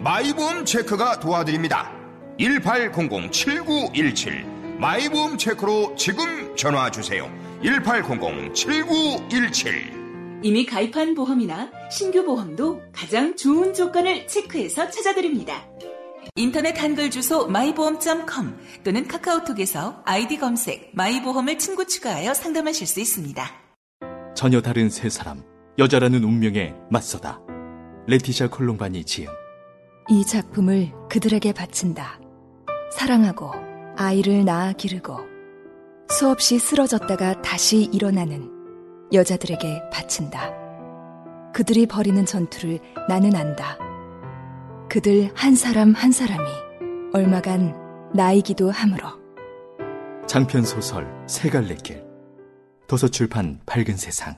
마이보험 체크가 도와드립니다 1800-7917 마이보험 체크로 지금 전화 주세요 1800-7917 이미 가입한 보험이나 신규 보험도 가장 좋은 조건을 체크해서 찾아드립니다. 인터넷 한글 주소 마이보험.com 또는 카카오톡에서 아이디 검색 마이보험을 친구 추가하여 상담하실 수 있습니다. 전혀 다른 세 사람, 여자라는 운명에 맞서다. 레티샤 콜롬바니 지음. 이 작품을 그들에게 바친다. 사랑하고 아이를 낳아 기르고 수없이 쓰러졌다가 다시 일어나는 여자들에게 바친다. 그들이 벌이는 전투를 나는 안다. 그들 한 사람 한 사람이 얼마간 나이기도 하므로. 장편 소설 세 갈래 길. 도서출판 밝은 세상.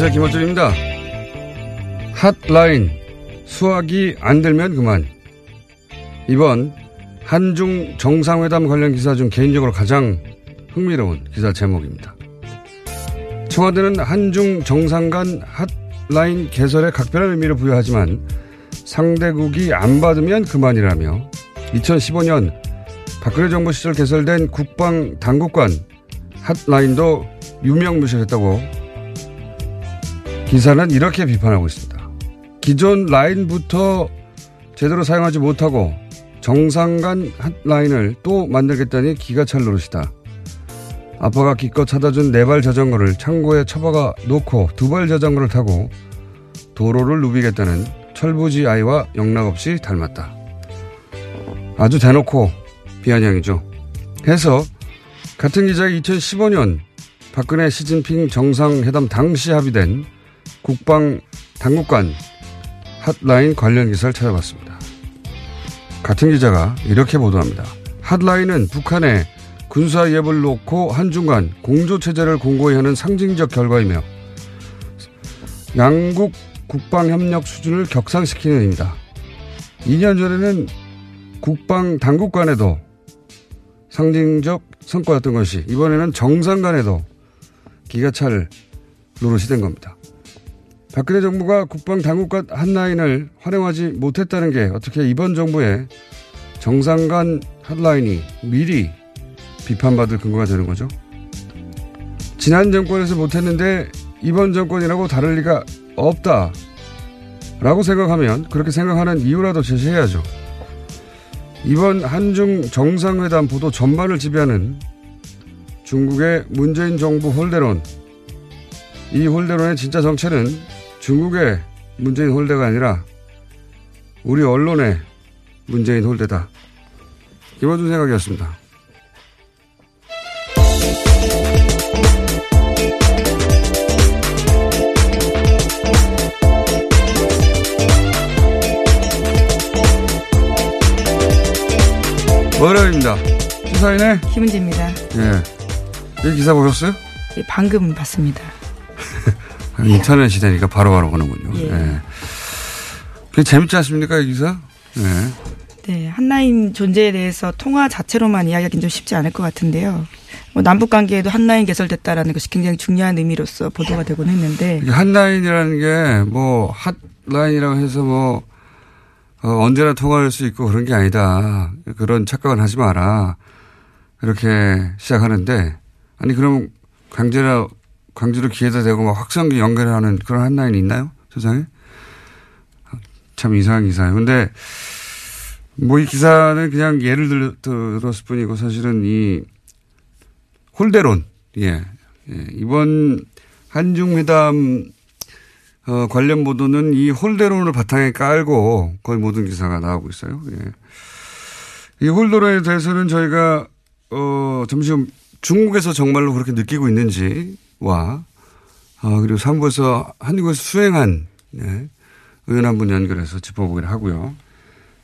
안녕하세요. 김호준입니다. 핫라인. 수학이 안 들면 그만. 이번 한중 정상회담 관련 기사 중 개인적으로 가장 흥미로운 기사 제목입니다. 청와대는 한중 정상 간 핫라인 개설에 각별한 의미를 부여하지만 상대국이 안 받으면 그만이라며 2015년 박근혜 정부 시절 개설된 국방 당국관 핫라인도 유명무실했다고 기사는 이렇게 비판하고 있습니다. 기존 라인부터 제대로 사용하지 못하고 정상 간 핫라인을 또 만들겠다니 기가 찰 노릇이다. 아빠가 기껏 사다 준네 발 자전거를 창고에 처박아 놓고 두 발 자전거를 타고 도로를 누비겠다는 철부지 아이와 영락없이 닮았다. 아주 대놓고 비아냥이죠. 해서 같은 기자가 2015년 박근혜 시진핑 정상회담 당시 합의된 국방 당국관 핫라인 관련 기사를 찾아봤습니다. 같은 기자가 이렇게 보도합니다. 핫라인은 북한의 군사 위협을 놓고 한중 간 공조 체제를 공고히 하는 상징적 결과이며 양국 국방 협력 수준을 격상시키는 의미다. 2년 전에는 국방 당국 간에도 상징적 성과였던 것이 이번에는 정상 간에도 기가 찰 노릇이 된 겁니다. 박근혜 정부가 국방 당국간 핫라인을 활용하지 못했다는 게 어떻게 이번 정부의 정상 간 핫라인이 미리 비판받을 근거가 되는 거죠? 지난 정권에서 못했는데 이번 정권이라고 다를 리가 없다. 라고 생각하면 그렇게 생각하는 이유라도 제시해야죠. 이번 한중 정상회담 보도 전반을 지배하는 중국의 문재인 정부 홀대론. 이 홀대론의 진짜 정체는 중국의 문재인 홀대가 아니라 우리 언론의 문재인 홀대다. 김원준 생각이었습니다. 월요일입니다. 시사인의 김은지입니다. 예. 이 기사 보셨어요? 예, 방금 봤습니다. 인터넷 시대니까 바로 바로 보는군요. 예. 예. 그 재밌지 않습니까, 이 기사? 예. 네, 한라인 존재에 대해서 통화 자체로만 이야기하기는 좀 쉽지 않을 것 같은데요. 뭐 남북 관계에도 한라인 개설됐다라는 것이 굉장히 중요한 의미로서 보도가 되곤 했는데 한라인이라는 게 뭐 핫라인이라고 해서 뭐 어, 언제나 통화할 수 있고 그런 게 아니다. 그런 착각은 하지 마라. 이렇게 시작하는데 아니 그럼 강제로 강제로 기회다 대고 막 확성기 연결하는 그런 한라인이 있나요? 세상에? 참 이상한 기사예요. 근데 뭐 이 기사는 그냥 예를 들, 들었을 뿐이고 사실은 이 홀대론, 예. 예. 이번 한중회담 어, 관련 보도는 이 홀대론을 바탕에 깔고 거의 모든 기사가 나오고 있어요. 예. 이 홀대론에 대해서는 저희가 어, 점심 중국에서 정말로 그렇게 느끼고 있는지 와 어, 그리고 사무부에서 한국에서 수행한 예, 의원 한 분 연결해서 짚어보기를 하고요.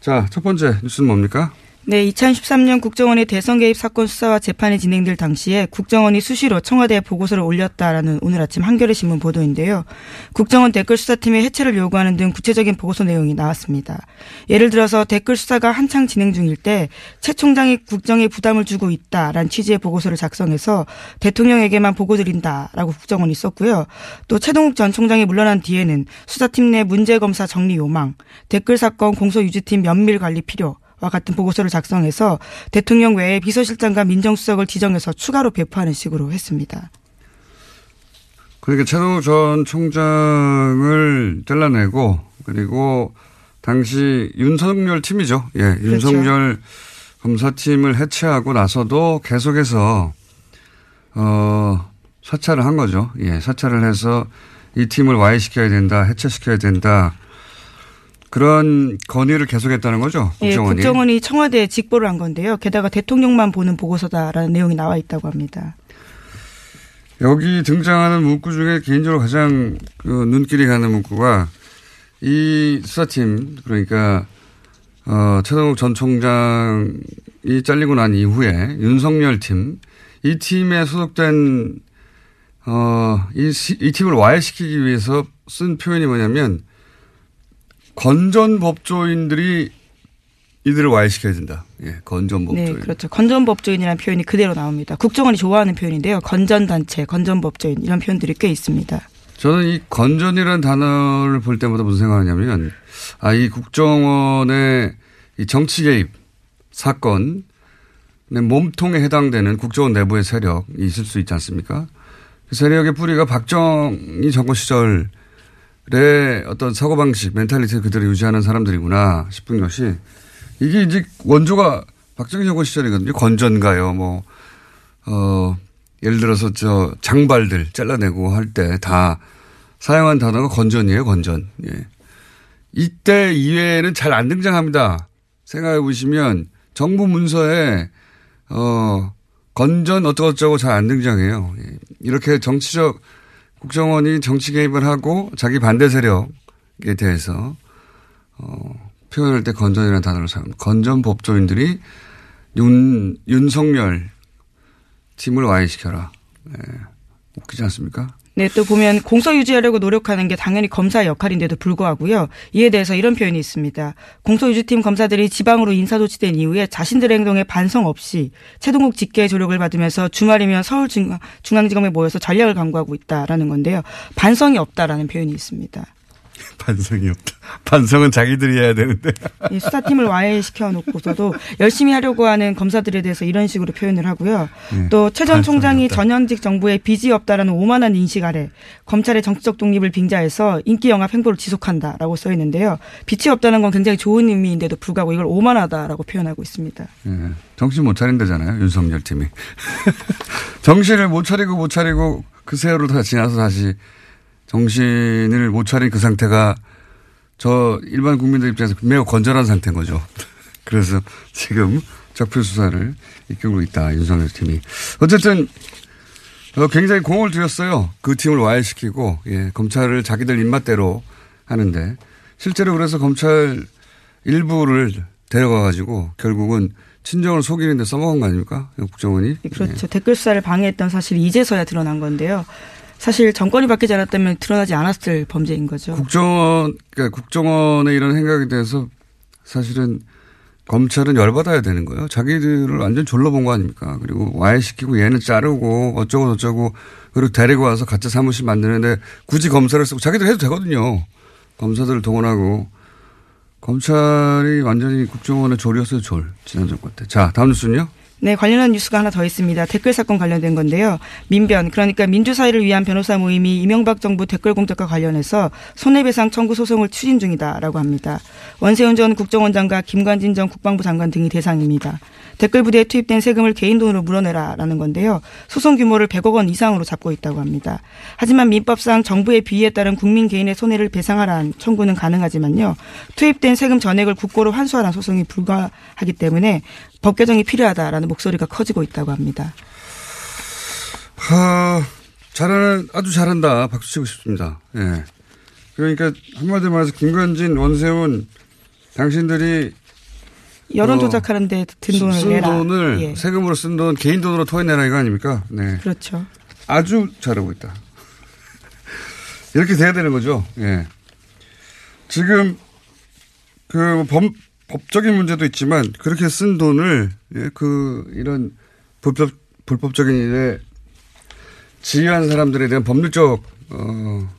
자, 첫 번째 뉴스는 뭡니까? 네, 2013년 국정원의 대선 개입 사건 수사와 재판이 진행될 당시에 국정원이 수시로 청와대에 보고서를 올렸다라는 오늘 아침 한겨레 신문 보도인데요. 국정원 댓글 수사팀의 해체를 요구하는 등 구체적인 보고서 내용이 나왔습니다. 예를 들어서 댓글 수사가 한창 진행 중일 때 최 총장이 국정에 부담을 주고 있다라는 취지의 보고서를 작성해서 대통령에게만 보고 드린다라고 국정원이 썼고요. 또 최동욱 전 총장이 물러난 뒤에는 수사팀 내 문제 검사 정리 요망, 댓글 사건 공소 유지팀 면밀 관리 필요 와 같은 보고서를 작성해서 대통령 외에 비서실장과 민정수석을 지정해서 추가로 배포하는 식으로 했습니다. 그러니까 최동욱 전 총장을 잘라내고 그리고 당시 윤석열 팀이죠. 예, 그렇죠. 윤석열 검사팀을 해체하고 나서도 계속해서 어 사찰을 한 거죠. 예, 사찰을 해서 이 팀을 와해시켜야 된다, 해체시켜야 된다. 그런 건의를 계속했다는 거죠. 국정원이. 예, 국정원이 청와대에 직보를 한 건데요. 게다가 대통령만 보는 보고서다라는 내용이 나와 있다고 합니다. 여기 등장하는 문구 중에 개인적으로 가장 그 눈길이 가는 문구가 이 수사팀 그러니까 어, 최동욱 전 총장이 잘리고 난 이후에 윤석열 팀, 이 팀에 소속된, 어, 이, 이 팀을 와해시키기 위해서 쓴 표현이 뭐냐면 건전 법조인들이 이들을 와해시켜야 된다. 예, 건전 법조인. 네, 그렇죠. 건전 법조인이라는 표현이 그대로 나옵니다. 국정원이 좋아하는 표현인데요. 건전 단체, 건전 법조인 이런 표현들이 꽤 있습니다. 저는 이 건전이라는 단어를 볼 때마다 무슨 생각하냐면 아, 이 국정원의 이 정치 개입 사건 몸통에 해당되는 국정원 내부의 세력이 있을 수 있지 않습니까? 그 세력의 뿌리가 박정희 정권 시절 의 어떤 사고방식, mentality를 그대로 유지하는 사람들이구나 싶은 것이 이게 이제 원조가 박정희 정권 시절이거든요. 건전가요, 뭐, 어, 예를 들어서 저 장발들 잘라내고 할 때 다 사용한 단어가 건전이에요, 건전. 예. 이때 이외에는 잘 안 등장합니다. 생각해 보시면 정부 문서에, 어, 건전 어쩌고저쩌고 잘 안 등장해요. 예. 이렇게 정치적 국정원이 정치 개입을 하고 자기 반대 세력에 대해서 어, 표현할 때 건전이라는 단어를 사용합니다. 건전 법조인들이 윤, 윤석열 팀을 와해시켜라. 네. 웃기지 않습니까? 네, 또 보면 공소 유지하려고 노력하는 게 당연히 검사의 역할인데도 불구하고요. 이에 대해서 이런 표현이 있습니다. 공소 유지팀 검사들이 지방으로 인사 조치된 이후에 자신들의 행동에 반성 없이 최동국 직계 조력을 받으면서 주말이면 서울 중앙지검에 모여서 전략을 강구하고 있다라는 건데요. 반성이 없다라는 표현이 있습니다. 반성이 없다. 반성은 자기들이 해야 되는데. 예, 수사팀을 와해시켜 놓고서도 열심히 하려고 하는 검사들에 대해서 이런 식으로 표현을 하고요. 네, 또최 전 총장이 없다. 전현직 정부에 빚이 없다라는 오만한 인식 아래 검찰의 정치적 독립을 빙자해서 인기 영합 행보를 지속한다라고 써 있는데요. 빚이 없다는 건 굉장히 좋은 의미인데도 불구하고 이걸 오만하다라고 표현하고 있습니다. 네, 정신 못 차린다잖아요. 윤석열 팀이. 정신을 못 차리고 못 차리고 그 세월을 다 지나서 다시 정신을 못 차린 그 상태가 저 일반 국민들 입장에서 매우 건전한 상태인 거죠. 그래서 지금 적폐 수사를 이끌고 있다 윤석열 팀이. 어쨌든 어, 굉장히 공을 들였어요. 그 팀을 와해시키고 예, 검찰을 자기들 입맛대로 하는데 실제로 그래서 검찰 일부를 데려가 가지고 결국은 친정을 속이는데 써먹은 거 아닙니까? 국정원이. 그렇죠. 예. 댓글 수사를 방해했던 사실이 이제서야 드러난 건데요. 사실 정권이 바뀌지 않았다면 드러나지 않았을 범죄인 거죠. 국정원, 그러니까 국정원의 이런 생각에 대해서 사실은 검찰은 열받아야 되는 거예요. 자기들을 완전 졸라본 거 아닙니까? 그리고 와해시키고 얘는 자르고 어쩌고 저쩌고 그리고 데리고 와서 가짜 사무실 만드는데 굳이 검사를 쓰고 자기들 해도 되거든요. 검사들을 동원하고 검찰이 완전히 국정원의 졸이었어요, 졸. 지난 정권 때. 자, 다음 뉴스는요? 네, 관련한 뉴스가 하나 더 있습니다. 댓글 사건 관련된 건데요. 민변, 그러니까 민주사회를 위한 변호사 모임이 이명박 정부 댓글 공작과 관련해서 손해배상 청구 소송을 추진 중이다라고 합니다. 원세훈 전 국정원장과 김관진 전 국방부 장관 등이 대상입니다. 댓글 부대에 투입된 세금을 개인 돈으로 물어내라라는 건데요. 소송 규모를 100억 원 이상으로 잡고 있다고 합니다. 하지만 민법상 정부의 비위에 따른 국민 개인의 손해를 배상하라는 청구는 가능하지만요. 투입된 세금 전액을 국고로 환수하라는 소송이 불가하기 때문에 법 개정이 필요하다라는 목소리가 커지고 있다고 합니다. 하, 잘하는, 아주 잘한다. 박수 치고 싶습니다. 예. 그러니까 한마디로 말해서 김관진, 원세훈, 당신들이 여론 어, 조작하는데 든 돈을 쓴 내라. 돈을 예. 세금으로 쓴 돈 개인 돈으로 토해내라 이거 아닙니까? 네. 그렇죠. 아주 잘하고 있다. 이렇게 돼야 되는 거죠. 예. 지금 그 법, 법적인 문제도 있지만 그렇게 쓴 돈을 예, 그 이런 불법 불법적인 일에 지휘한 사람들에 대한 법률적 어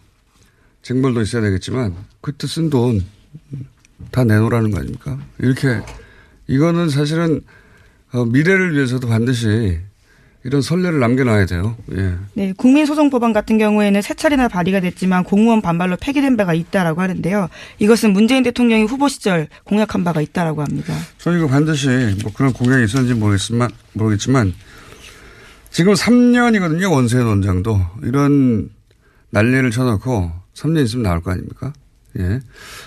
징벌도 있어야 되겠지만 그때 쓴 돈 다 내놓으라는 거 아닙니까? 이렇게 이거는 사실은 어, 미래를 위해서도 반드시 이런 선례를 남겨놔야 돼요. 예. 네, 국민소송법안 같은 경우에는 세 차례나 발의가 됐지만 공무원 반발로 폐기된 바가 있다라고 하는데요. 이것은 문재인 대통령이 후보 시절 공약한 바가 있다라고 합니다. 저는 이거 반드시 뭐 그런 공약이 있었는지 모르겠지만, 모르겠지만 지금 3년이거든요. 원세현 원장도. 이런 난리를 쳐놓고 3년 있으면 나올 거 아닙니까? 예.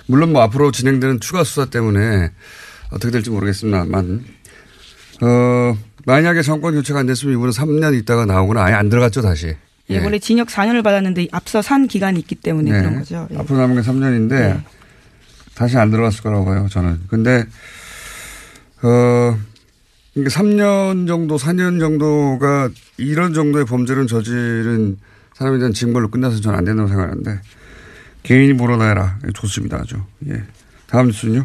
물론 뭐 앞으로 진행되는 추가 수사 때문에 어떻게 될지 모르겠습니다만, 어, 만약에 정권 교체가 안 됐으면 이분은 3년 있다가 나오거나 아예 안 들어갔죠, 다시. 예, 원래 징역 4년을 받았는데 앞서 산 기간이 있기 때문에 네. 그런 거죠. 예. 앞으로 남은 게 3년인데 다시 안 들어갔을 거라고 봐요, 저는. 근데, 어, 그러니까 3년 정도, 4년 정도가 이런 정도의 범죄를 저지른 사람에 대한 징벌로 끝나서 저는 안 된다고 생각하는데 개인이 물어내라. 좋습니다, 아주. 예. 다음 뉴스는요?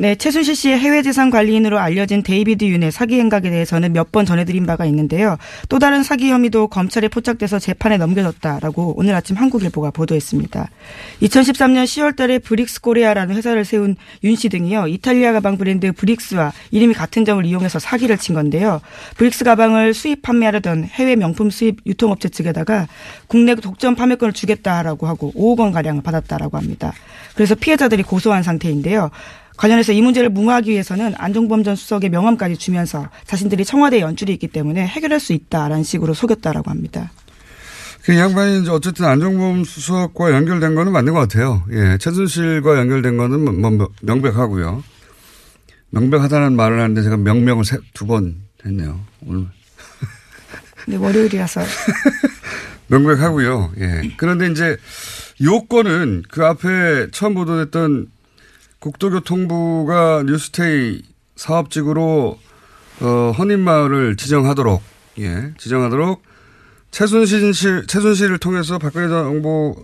네, 최순실 씨의 해외 재산 관리인으로 알려진 데이비드 윤의 사기 행각에 대해서는 몇 번 전해드린 바가 있는데요. 또 다른 사기 혐의도 검찰에 포착돼서 재판에 넘겨졌다라고 오늘 아침 한국일보가 보도했습니다. 2013년 10월달에 브릭스 코리아라는 회사를 세운 윤 씨 등이요 이탈리아 가방 브랜드 브릭스와 이름이 같은 점을 이용해서 사기를 친 건데요. 브릭스 가방을 수입 판매하려던 해외 명품 수입 유통업체 측에다가 국내 독점 판매권을 주겠다라고 하고 5억 원 가량 받았다라고 합니다. 그래서 피해자들이 고소한 상태인데요. 관련해서 이 문제를 무마하기 위해서는 안종범 전 수석의 명함까지 주면서 자신들이 청와대에 연출이 있기 때문에 해결할 수 있다라는 식으로 속였다라고 합니다. 그 양반이 이제 어쨌든 안종범 수석과 연결된 거는 맞는 것 같아요. 예. 최순실과 연결된 거는 뭐 명백하고요. 명백하다는 말을 하는데 제가 명명을 두 번 했네요. 오늘. 네, 월요일이라서. 명백하고요. 예. 그런데 이제 요건은 그 앞에 처음 보도됐던 국토교통부가 뉴스테이 사업직으로 어, 헌인마을을 지정하도록 예, 지정하도록 최순실 씨, 최순실을 통해서 박근혜 정부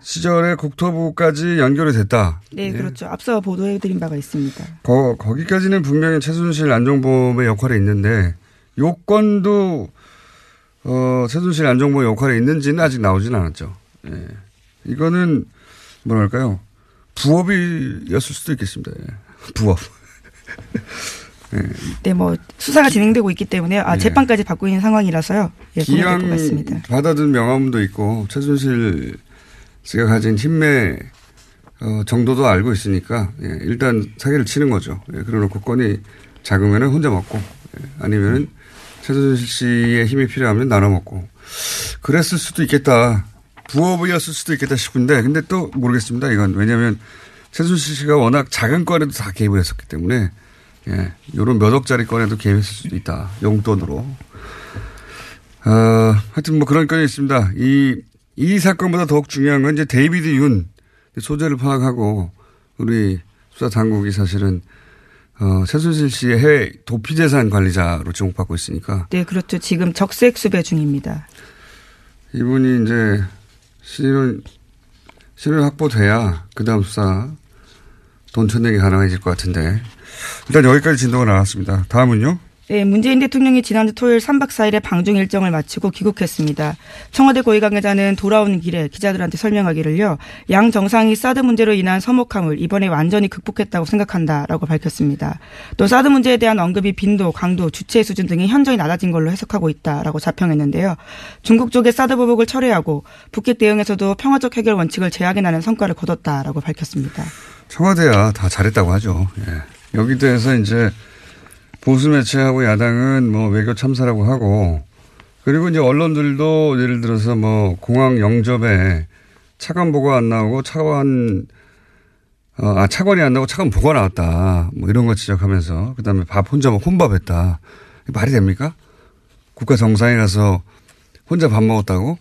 시절에 국토부까지 연결이 됐다. 네, 예. 그렇죠. 앞서 보도해드린 바가 있습니다. 거, 거기까지는 분명히 최순실 안종범의 역할이 있는데 요건도 어, 최순실 안종범의 역할이 있는지는 아직 나오진 않았죠. 예. 이거는 뭐랄까요? 부업이었을 수도 있겠습니다. 예. 부업. 예. 네, 뭐 수사가 진행되고 있기 때문에 아, 예. 재판까지 받고 있는 상황이라서요. 예, 기왕 것 같습니다. 받아든 명함도 있고 최순실 씨가 가진 힘매 어, 정도도 알고 있으니까 예, 일단 사기를 치는 거죠. 예, 그러놓고 건이 작으면은 혼자 먹고 예, 아니면은 최순실 씨의 힘이 필요하면 나눠 먹고 그랬을 수도 있겠다. 부업이었을 수도 있겠다 싶은데 근데 또 모르겠습니다. 이건 왜냐하면 최순실 씨가 워낙 작은 건에도 다 개입을 했었기 때문에 예, 요런 몇 억짜리 건에도 개입했을 수도 있다. 용돈으로. 어, 하여튼 뭐 그런 건이 있습니다. 이, 이 사건보다 더욱 중요한 건 이제 데이비드 윤 소재를 파악하고 우리 수사 당국이 사실은 어, 최순실 씨의 해외 도피재산 관리자로 지목받고 있으니까 네, 그렇죠. 지금 적색 수배 중입니다. 이분이 이제 신원, 신원 확보돼야 그 다음 수사 돈 쳐내기 가능해질 것 같은데 일단 여기까지 진도가 나왔습니다. 다음은요? 네, 문재인 대통령이 지난주 토요일 3박 4일의 방중 일정을 마치고 귀국했습니다. 청와대 고위 관계자는 돌아오는 길에 기자들한테 설명하기를요. 양 정상이 사드 문제로 인한 서먹함을 이번에 완전히 극복했다고 생각한다라고 밝혔습니다. 또 사드 문제에 대한 언급이 빈도, 강도, 주체 수준 등이 현저히 낮아진 걸로 해석하고 있다라고 자평했는데요. 중국 쪽의 사드 보복을 철회하고 북핵 대응에서도 평화적 해결 원칙을 제약해나는 성과를 거뒀다라고 밝혔습니다. 청와대야 다 잘했다고 하죠. 예. 여기 대해서 이제 보수 매체하고 야당은 뭐 외교 참사라고 하고 그리고 이제 언론들도 예를 들어서 뭐 공항 영접에 차관 보고가 안 나오고 차관 어, 아 차관이 안 나오고 차관 보고가 나왔다 뭐 이런 거 지적하면서 그다음에 밥 혼자 뭐 혼밥했다 말이 됩니까? 국가 정상에 가서 혼자 밥 먹었다고?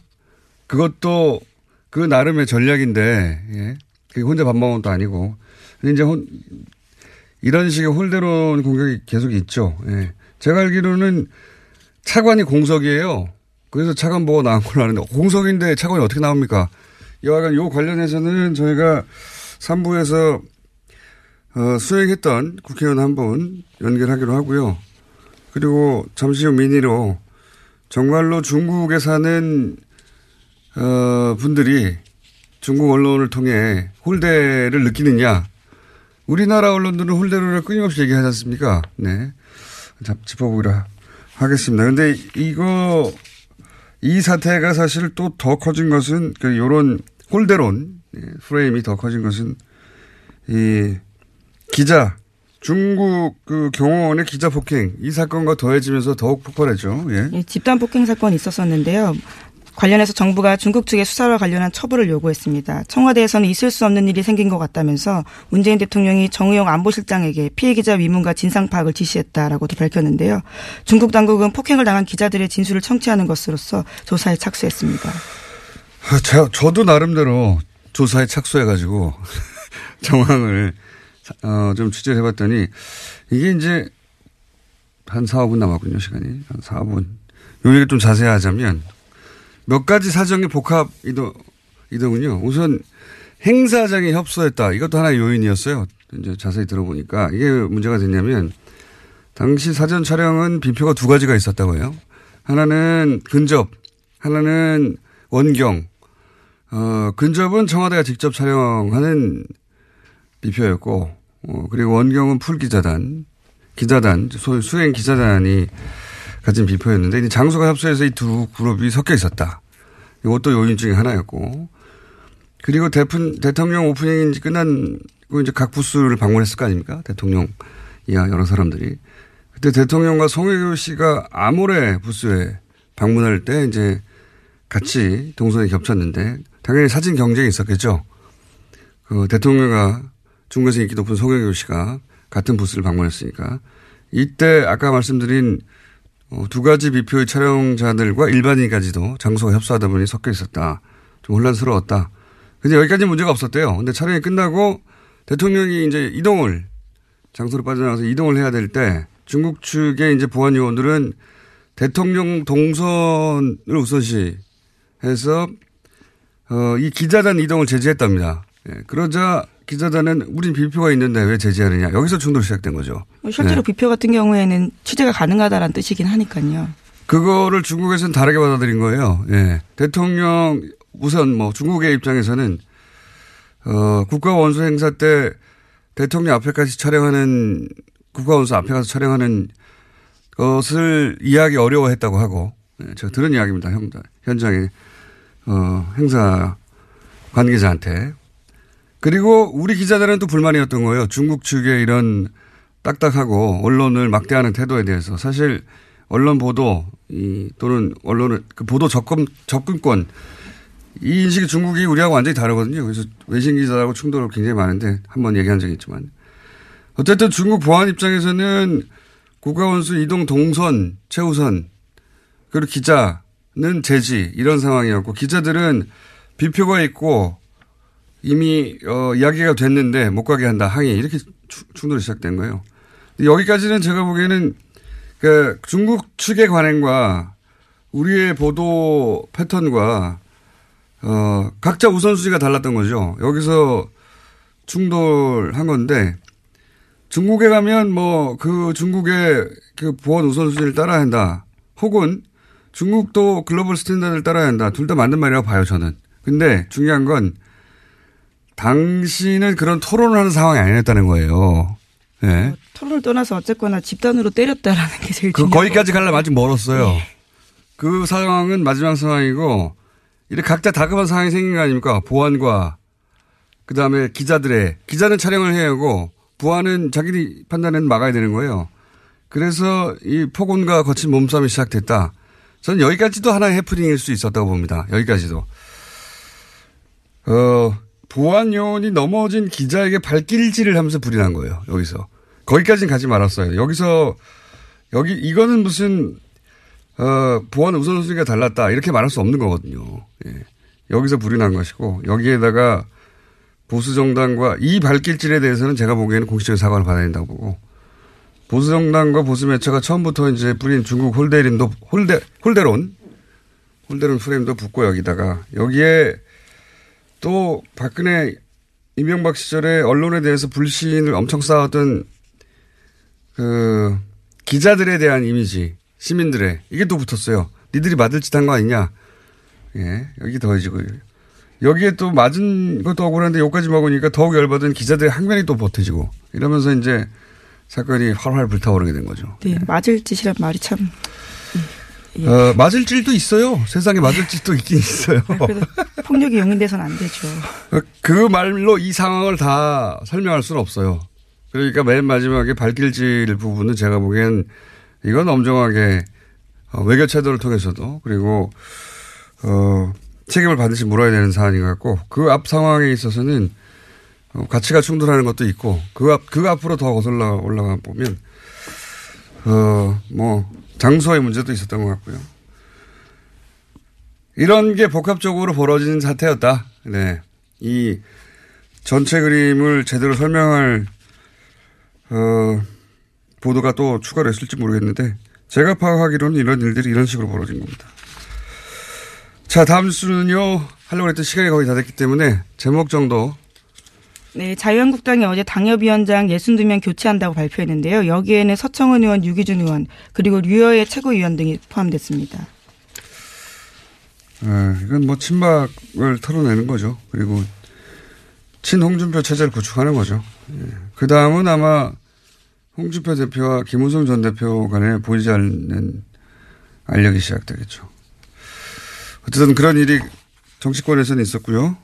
그것도 그 나름의 전략인데 예. 그게 혼자 밥 먹은 것도 아니고 이제 혼, 이런 식의 홀대론 공격이 계속 있죠. 예. 제가 알기로는 차관이 공석이에요. 그래서 차관 보고 나온 걸로 아는데 공석인데 차관이 어떻게 나옵니까? 여하간 요 관련해서는 저희가 3부에서 어, 수행했던 국회의원 한 분 연결하기로 하고요. 그리고 잠시 후 미니로 정말로 중국에 사는 어, 분들이 중국 언론을 통해 홀대를 느끼느냐 우리나라 언론들은 홀대로를 끊임없이 얘기하지 않습니까? 네. 짚어보기로 하겠습니다. 근데 이거, 이 사태가 사실 또 더 커진 것은, 그, 요런 홀대론, 예, 프레임이 더 커진 것은, 이, 기자, 중국 그 경호원의 기자 폭행, 이 사건과 더해지면서 더욱 폭발했죠. 예. 예, 집단 폭행 사건이 있었었는데요. 관련해서 정부가 중국 측의 수사와 관련한 처벌을 요구했습니다. 청와대에서는 있을 수 없는 일이 생긴 것 같다면서 문재인 대통령이 정의용 안보실장에게 피해 기자 위문과 진상 파악을 지시했다라고도 밝혔는데요. 중국 당국은 폭행을 당한 기자들의 진술을 청취하는 것으로서 조사에 착수했습니다. 저, 저도 나름대로 조사에 착수해가지고 정황을 어, 좀 취재를 해봤더니 이게 이제 한 4, 5분 남았군요, 시간이. 한 4분. 요 얘기 좀 자세히 하자면 몇 가지 사정의 복합 이동, 이동은요. 우선 행사장에 협소했다. 이것도 하나의 요인이었어요. 이제 자세히 들어보니까 이게 문제가 됐냐면 당시 사전 촬영은 비표가 두 가지가 있었다고 해요. 하나는 근접, 하나는 원경. 어, 근접은 청와대가 직접 촬영하는 비표였고, 어, 그리고 원경은 풀 기자단, 기자단, 소 수행 기자단이 가진 비표였는데 이제 장소가 협소해서 이 두 그룹이 섞여 있었다. 이것도 요인 중에 하나였고 그리고 대푼, 대통령 오프닝이 이제 끝난 그 이제 각 부스를 방문했을 거 아닙니까? 대통령 이하 여러 사람들이 그때 대통령과 송혜교 씨가 아모레 부스에 방문할 때 이제 같이 동선이 겹쳤는데 당연히 사진 경쟁이 있었겠죠. 그 대통령과 중국에서 인기 높은 송혜교 씨가 같은 부스를 방문했으니까 이때 아까 말씀드린 어, 두 가지 비표의 촬영자들과 일반인까지도 장소가 협소하다 보니 섞여 있었다. 좀 혼란스러웠다. 근데 여기까지 문제가 없었대요. 근데 촬영이 끝나고 대통령이 이제 이동을 장소로 빠져나가서 이동을 해야 될 때 중국 측의 이제 보안 요원들은 대통령 동선을 우선시 해서 어, 이 기자단 이동을 제지했답니다. 예, 그러자 기자단은 우린 비표가 있는데 왜 제지하느냐. 여기서 충돌이 시작된 거죠. 뭐 실제로 네. 비표 같은 경우에는 취재가 가능하다라는 뜻이긴 하니까요. 그거를 중국에서는 다르게 받아들인 거예요. 예. 대통령 우선 뭐 중국의 입장에서는 어, 국가 원수 행사 때 대통령 앞에까지 촬영하는 국가 원수 앞에 가서 촬영하는 것을 이해하기 어려워했다고 하고 예, 제가 들은 이야기입니다. 형, 현장에 어, 행사 관계자한테 그리고 우리 기자들은 또 불만이었던 거예요. 중국 측의 이런 딱딱하고 언론을 막대하는 태도에 대해서 사실 언론 보도 이 또는 언론을 그 보도 접근 접근권 이 인식이 중국이 우리하고 완전히 다르거든요. 그래서 외신 기자하고 충돌이 굉장히 많은데 한 번 얘기한 적이 있지만 어쨌든 중국 보안 입장에서는 국가원수 이동 동선 최우선 그리고 기자는 제지 이런 상황이었고 기자들은 비표가 있고 이미 어, 이야기가 됐는데 못 가게 한다 항의 이렇게 충돌이 시작된 거예요. 여기까지는 제가 보기에는 그 중국 측의 관행과 우리의 보도 패턴과 어, 각자 우선순위가 달랐던 거죠. 여기서 충돌한 건데 중국에 가면 뭐 그 중국의 그 보안 우선순위를 따라야 한다. 혹은 중국도 global standard를 따라야 한다. 둘 다 맞는 말이라고 봐요, 저는. 근데 중요한 건 당신은 그런 토론을 하는 상황이 아니었다는 거예요. 네. 뭐, 토론을 떠나서 어쨌거나 집단으로 때렸다라는 게 제일 그 중요한 거기까지 가려면 아직 멀었어요. 네. 그 상황은 마지막 상황이고 이렇게 각자 다급한 상황이 생긴 거 아닙니까? 보안과 그 다음에 기자들의 기자는 촬영을 해야 하고 보안은 자기들이 판단은 막아야 되는 거예요. 그래서 이 폭언과 거친 몸싸움이 시작됐다. 저는 여기까지도 하나의 해프닝일 수 있었다고 봅니다. 여기까지도. 어, 보안 요원이 넘어진 기자에게 발길질을 하면서 불이 난 거예요. 여기서. 거기까지는 가지 말았어요. 여기서, 여기, 이거는 무슨, 어, 보안 우선순위가 달랐다. 이렇게 말할 수 없는 거거든요. 예. 여기서 불이 난 것이고, 여기에다가 보수 정당과 이 발길질에 대해서는 제가 보기에는 공식적인 사과를 받아야 된다고 보고, 보수 정당과 보수 매체가 처음부터 이제 뿌린 중국 홀대림도, 홀대, 홀대론, 홀대론 프레임도 붙고 여기다가, 여기에 또 박근혜 이명박 시절에 언론에 대해서 불신을 엄청 쌓았던 그 기자들에 대한 이미지, 시민들의 이게 또 붙었어요. 니들이 맞을 짓 한 거 아니냐? 예, 여기 더해지고 여기에 또 맞은 것도 억울한데 여기까지 먹으니까 더욱 열받은 기자들의 항변이 또 버텨지고 이러면서 이제 사건이 활활 불타오르게 된 거죠. 네, 맞을 짓이란 말이 참. 예. 어, 맞을 짓도 있어요. 세상에 맞을 짓도 있긴 있어요. 폭력이 용인돼서는 안 되죠. 그 말로 이 상황을 다 설명할 수는 없어요. 그러니까 맨 마지막에 발길질 부분은 제가 보기엔 이건 엄정하게 어, 외교 태도를 통해서도 그리고 어, 책임을 반드시 물어야 되는 사안인 것 같고 그 앞 상황에 있어서는 어, 가치가 충돌하는 것도 있고 그 앞, 그 앞으로 더 거슬러 올라가 보면 어, 뭐 장소의 문제도 있었던 것 같고요. 이런 게 복합적으로 벌어진 사태였다. 네. 이 전체 그림을 제대로 설명할, 어, 보도가 또 추가로 있을지 모르겠는데, 제가 파악하기로는 이런 일들이 이런 식으로 벌어진 겁니다. 자, 다음 뉴스는요, 하려고 했던 시간이 거의 다 됐기 때문에, 제목 정도. 네, 자유한국당이 어제 당협위원장 62명 교체한다고 발표했는데요. 여기에는 서청은 의원, 유기준 의원, 그리고 류여의 최고위원 등이 포함됐습니다. 아, 이건 뭐 친박을 털어내는 거죠. 그리고 친홍준표 체제를 구축하는 거죠. 예. 그 다음은 아마 홍준표 대표와 김우성 전 대표 간에 보이지 않는 알력이 시작되겠죠. 어쨌든 그런 일이 정치권에서는 있었고요.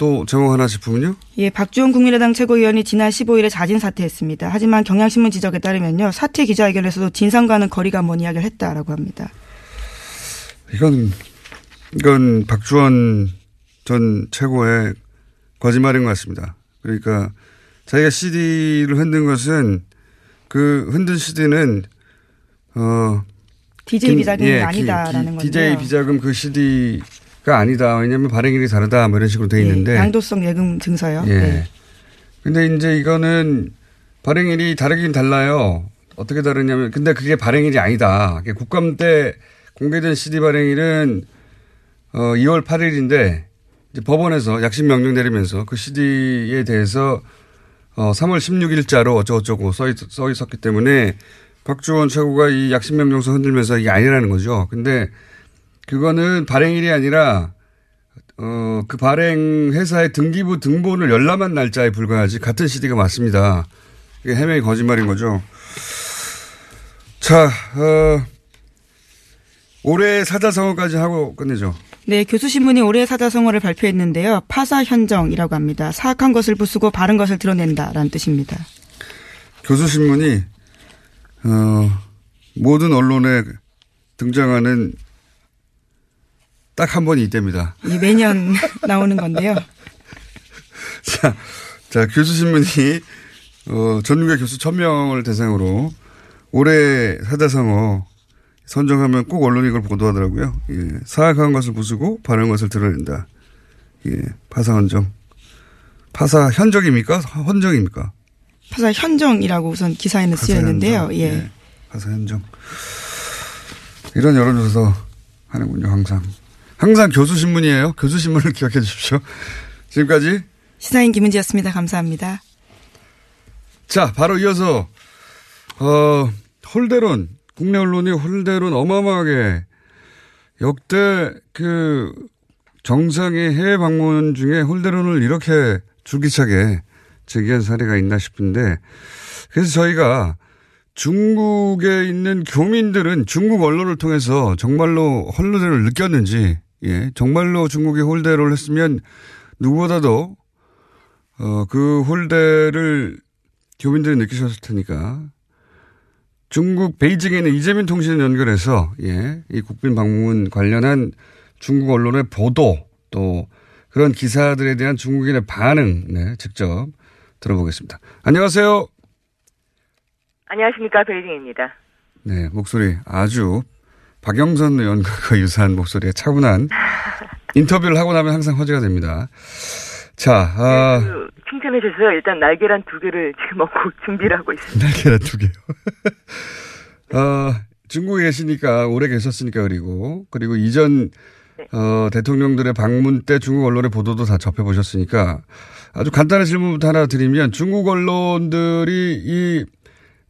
또 제목 하나 짚으면요. 예, 박주원 국민의당 최고위원이 지난 15일에 자진 사퇴했습니다. 하지만 경향신문 지적에 따르면요. 사퇴 기자회견에서도 진상과는 거리가 먼 이야기를 했다라고 합니다. 이건 이건 박주원 전 최고의 거짓말인 것 같습니다. 그러니까 자기가 CD를 흔든 것은 그 흔든 CD는 어 DJ 비자금이 예, 아니다라는 건데 DJ 비자금 그 CD 가 아니다. 왜냐하면 발행일이 다르다. 뭐 이런 식으로 돼 있는데 예, 양도성 예금 증서요. 예. 네. 근데 이제 이거는 발행일이 다르긴 달라요. 어떻게 다르냐면 근데 그게 발행일이 아니다. 국감 때 공개된 CD 발행일은 어, 2월 8일인데 이제 법원에서 약식 명령 내리면서 그 CD에 대해서 어, 3월 16일자로 어쩌고저쩌고 써, 있, 써 있었기 때문에 박주원 최고가 이 약식 명령서 흔들면서 이게 아니라는 거죠. 근데 그거는 발행일이 아니라 어, 그 발행 회사의 등기부 등본을 열람한 날짜에 불과하지 같은 CD가 맞습니다. 이게 해명이 거짓말인 거죠. 자, 어, 올해 사자성어까지 하고 끝내죠. 네, 교수신문이 올해 사자성어를 발표했는데요. 파사현정이라고 합니다. 사악한 것을 부수고 바른 것을 드러낸다라는 뜻입니다. 교수신문이 어, 모든 언론에 등장하는 딱 한 번이 이때입니다. 이 매년 나오는 건데요. 자, 자 교수 신문이 어, 전국의 교수 1000명을 대상으로 올해 사자성어 선정하면 꼭 언론이 이걸 보도하더라고요. 예. 사악한 것을 부수고 바른 것을 드러낸다. 예. 파사헌정. 파사 현정입니까? 헌정입니까? 파사 현정이라고 우선 기사에는 쓰여 있는데요. 예. 예. 파사 현정. 이런 여론조사 하는군요, 항상. 항상 교수 신문이에요. 교수 신문을 기억해 주십시오. 지금까지 시사인 김은지였습니다. 감사합니다. 자, 바로 이어서, 어, 홀대론, 국내 언론이 홀대론 어마어마하게 역대 그 정상의 해외 방문 중에 홀대론을 이렇게 줄기차게 제기한 사례가 있나 싶은데 그래서 저희가 중국에 있는 교민들은 중국 언론을 통해서 정말로 홀대를 느꼈는지, 예, 정말로 중국이 홀대를 했으면 누구보다도 어, 그 홀대를 교민들이 느끼셨을 테니까 중국 베이징에 있는 이재민 통신을 연결해서 예, 이 국빈 방문 관련한 중국 언론의 보도 또 그런 기사들에 대한 중국인의 반응 네, 직접 들어보겠습니다. 안녕하세요. 안녕하십니까 베이징입니다. 네 목소리 아주 박영선 의원과 유사한 목소리에 차분한 인터뷰를 하고 나면 항상 화제가 됩니다. 자, 아, 네, 그 칭찬해 주세요. 일단 날계란 두 개를 지금 먹고 준비를 하고 있습니다. 날계란 두 개요. 어, 중국에 계시니까 오래 계셨으니까 그리고 그리고 이전 네. 어, 대통령들의 방문 때 중국 언론의 보도도 다 접해 보셨으니까 아주 간단한 질문부터 하나 드리면 중국 언론들이 이